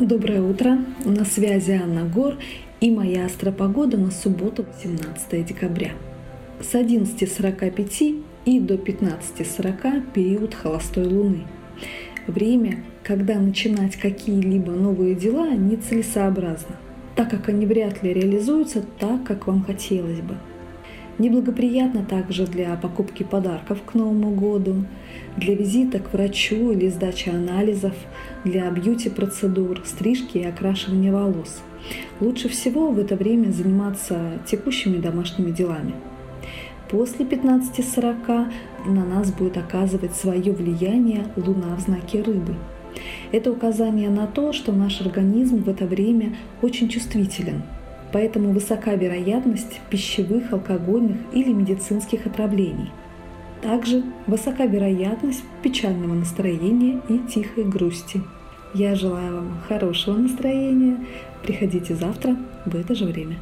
Доброе утро! На связи Анна Гор и моя астропогода на субботу 17 декабря. С 11.45 и до 15.40 период холостой луны. Время, когда начинать какие-либо новые дела нецелесообразно, так как они вряд ли реализуются так, как вам хотелось бы – Неблагоприятно также для покупки подарков к Новому году, для визита к врачу или сдачи анализов, для бьюти-процедур, стрижки и окрашивания волос. Лучше всего в это время заниматься текущими домашними делами. После 15.40 на нас будет оказывать свое влияние Луна в знаке рыбы. Это указание на то, что наш организм в это время очень чувствителен – поэтому высока вероятность пищевых, алкогольных или медицинских отравлений. Также высока вероятность печального настроения и тихой грусти. Я желаю вам хорошего настроения. Приходите завтра в это же время.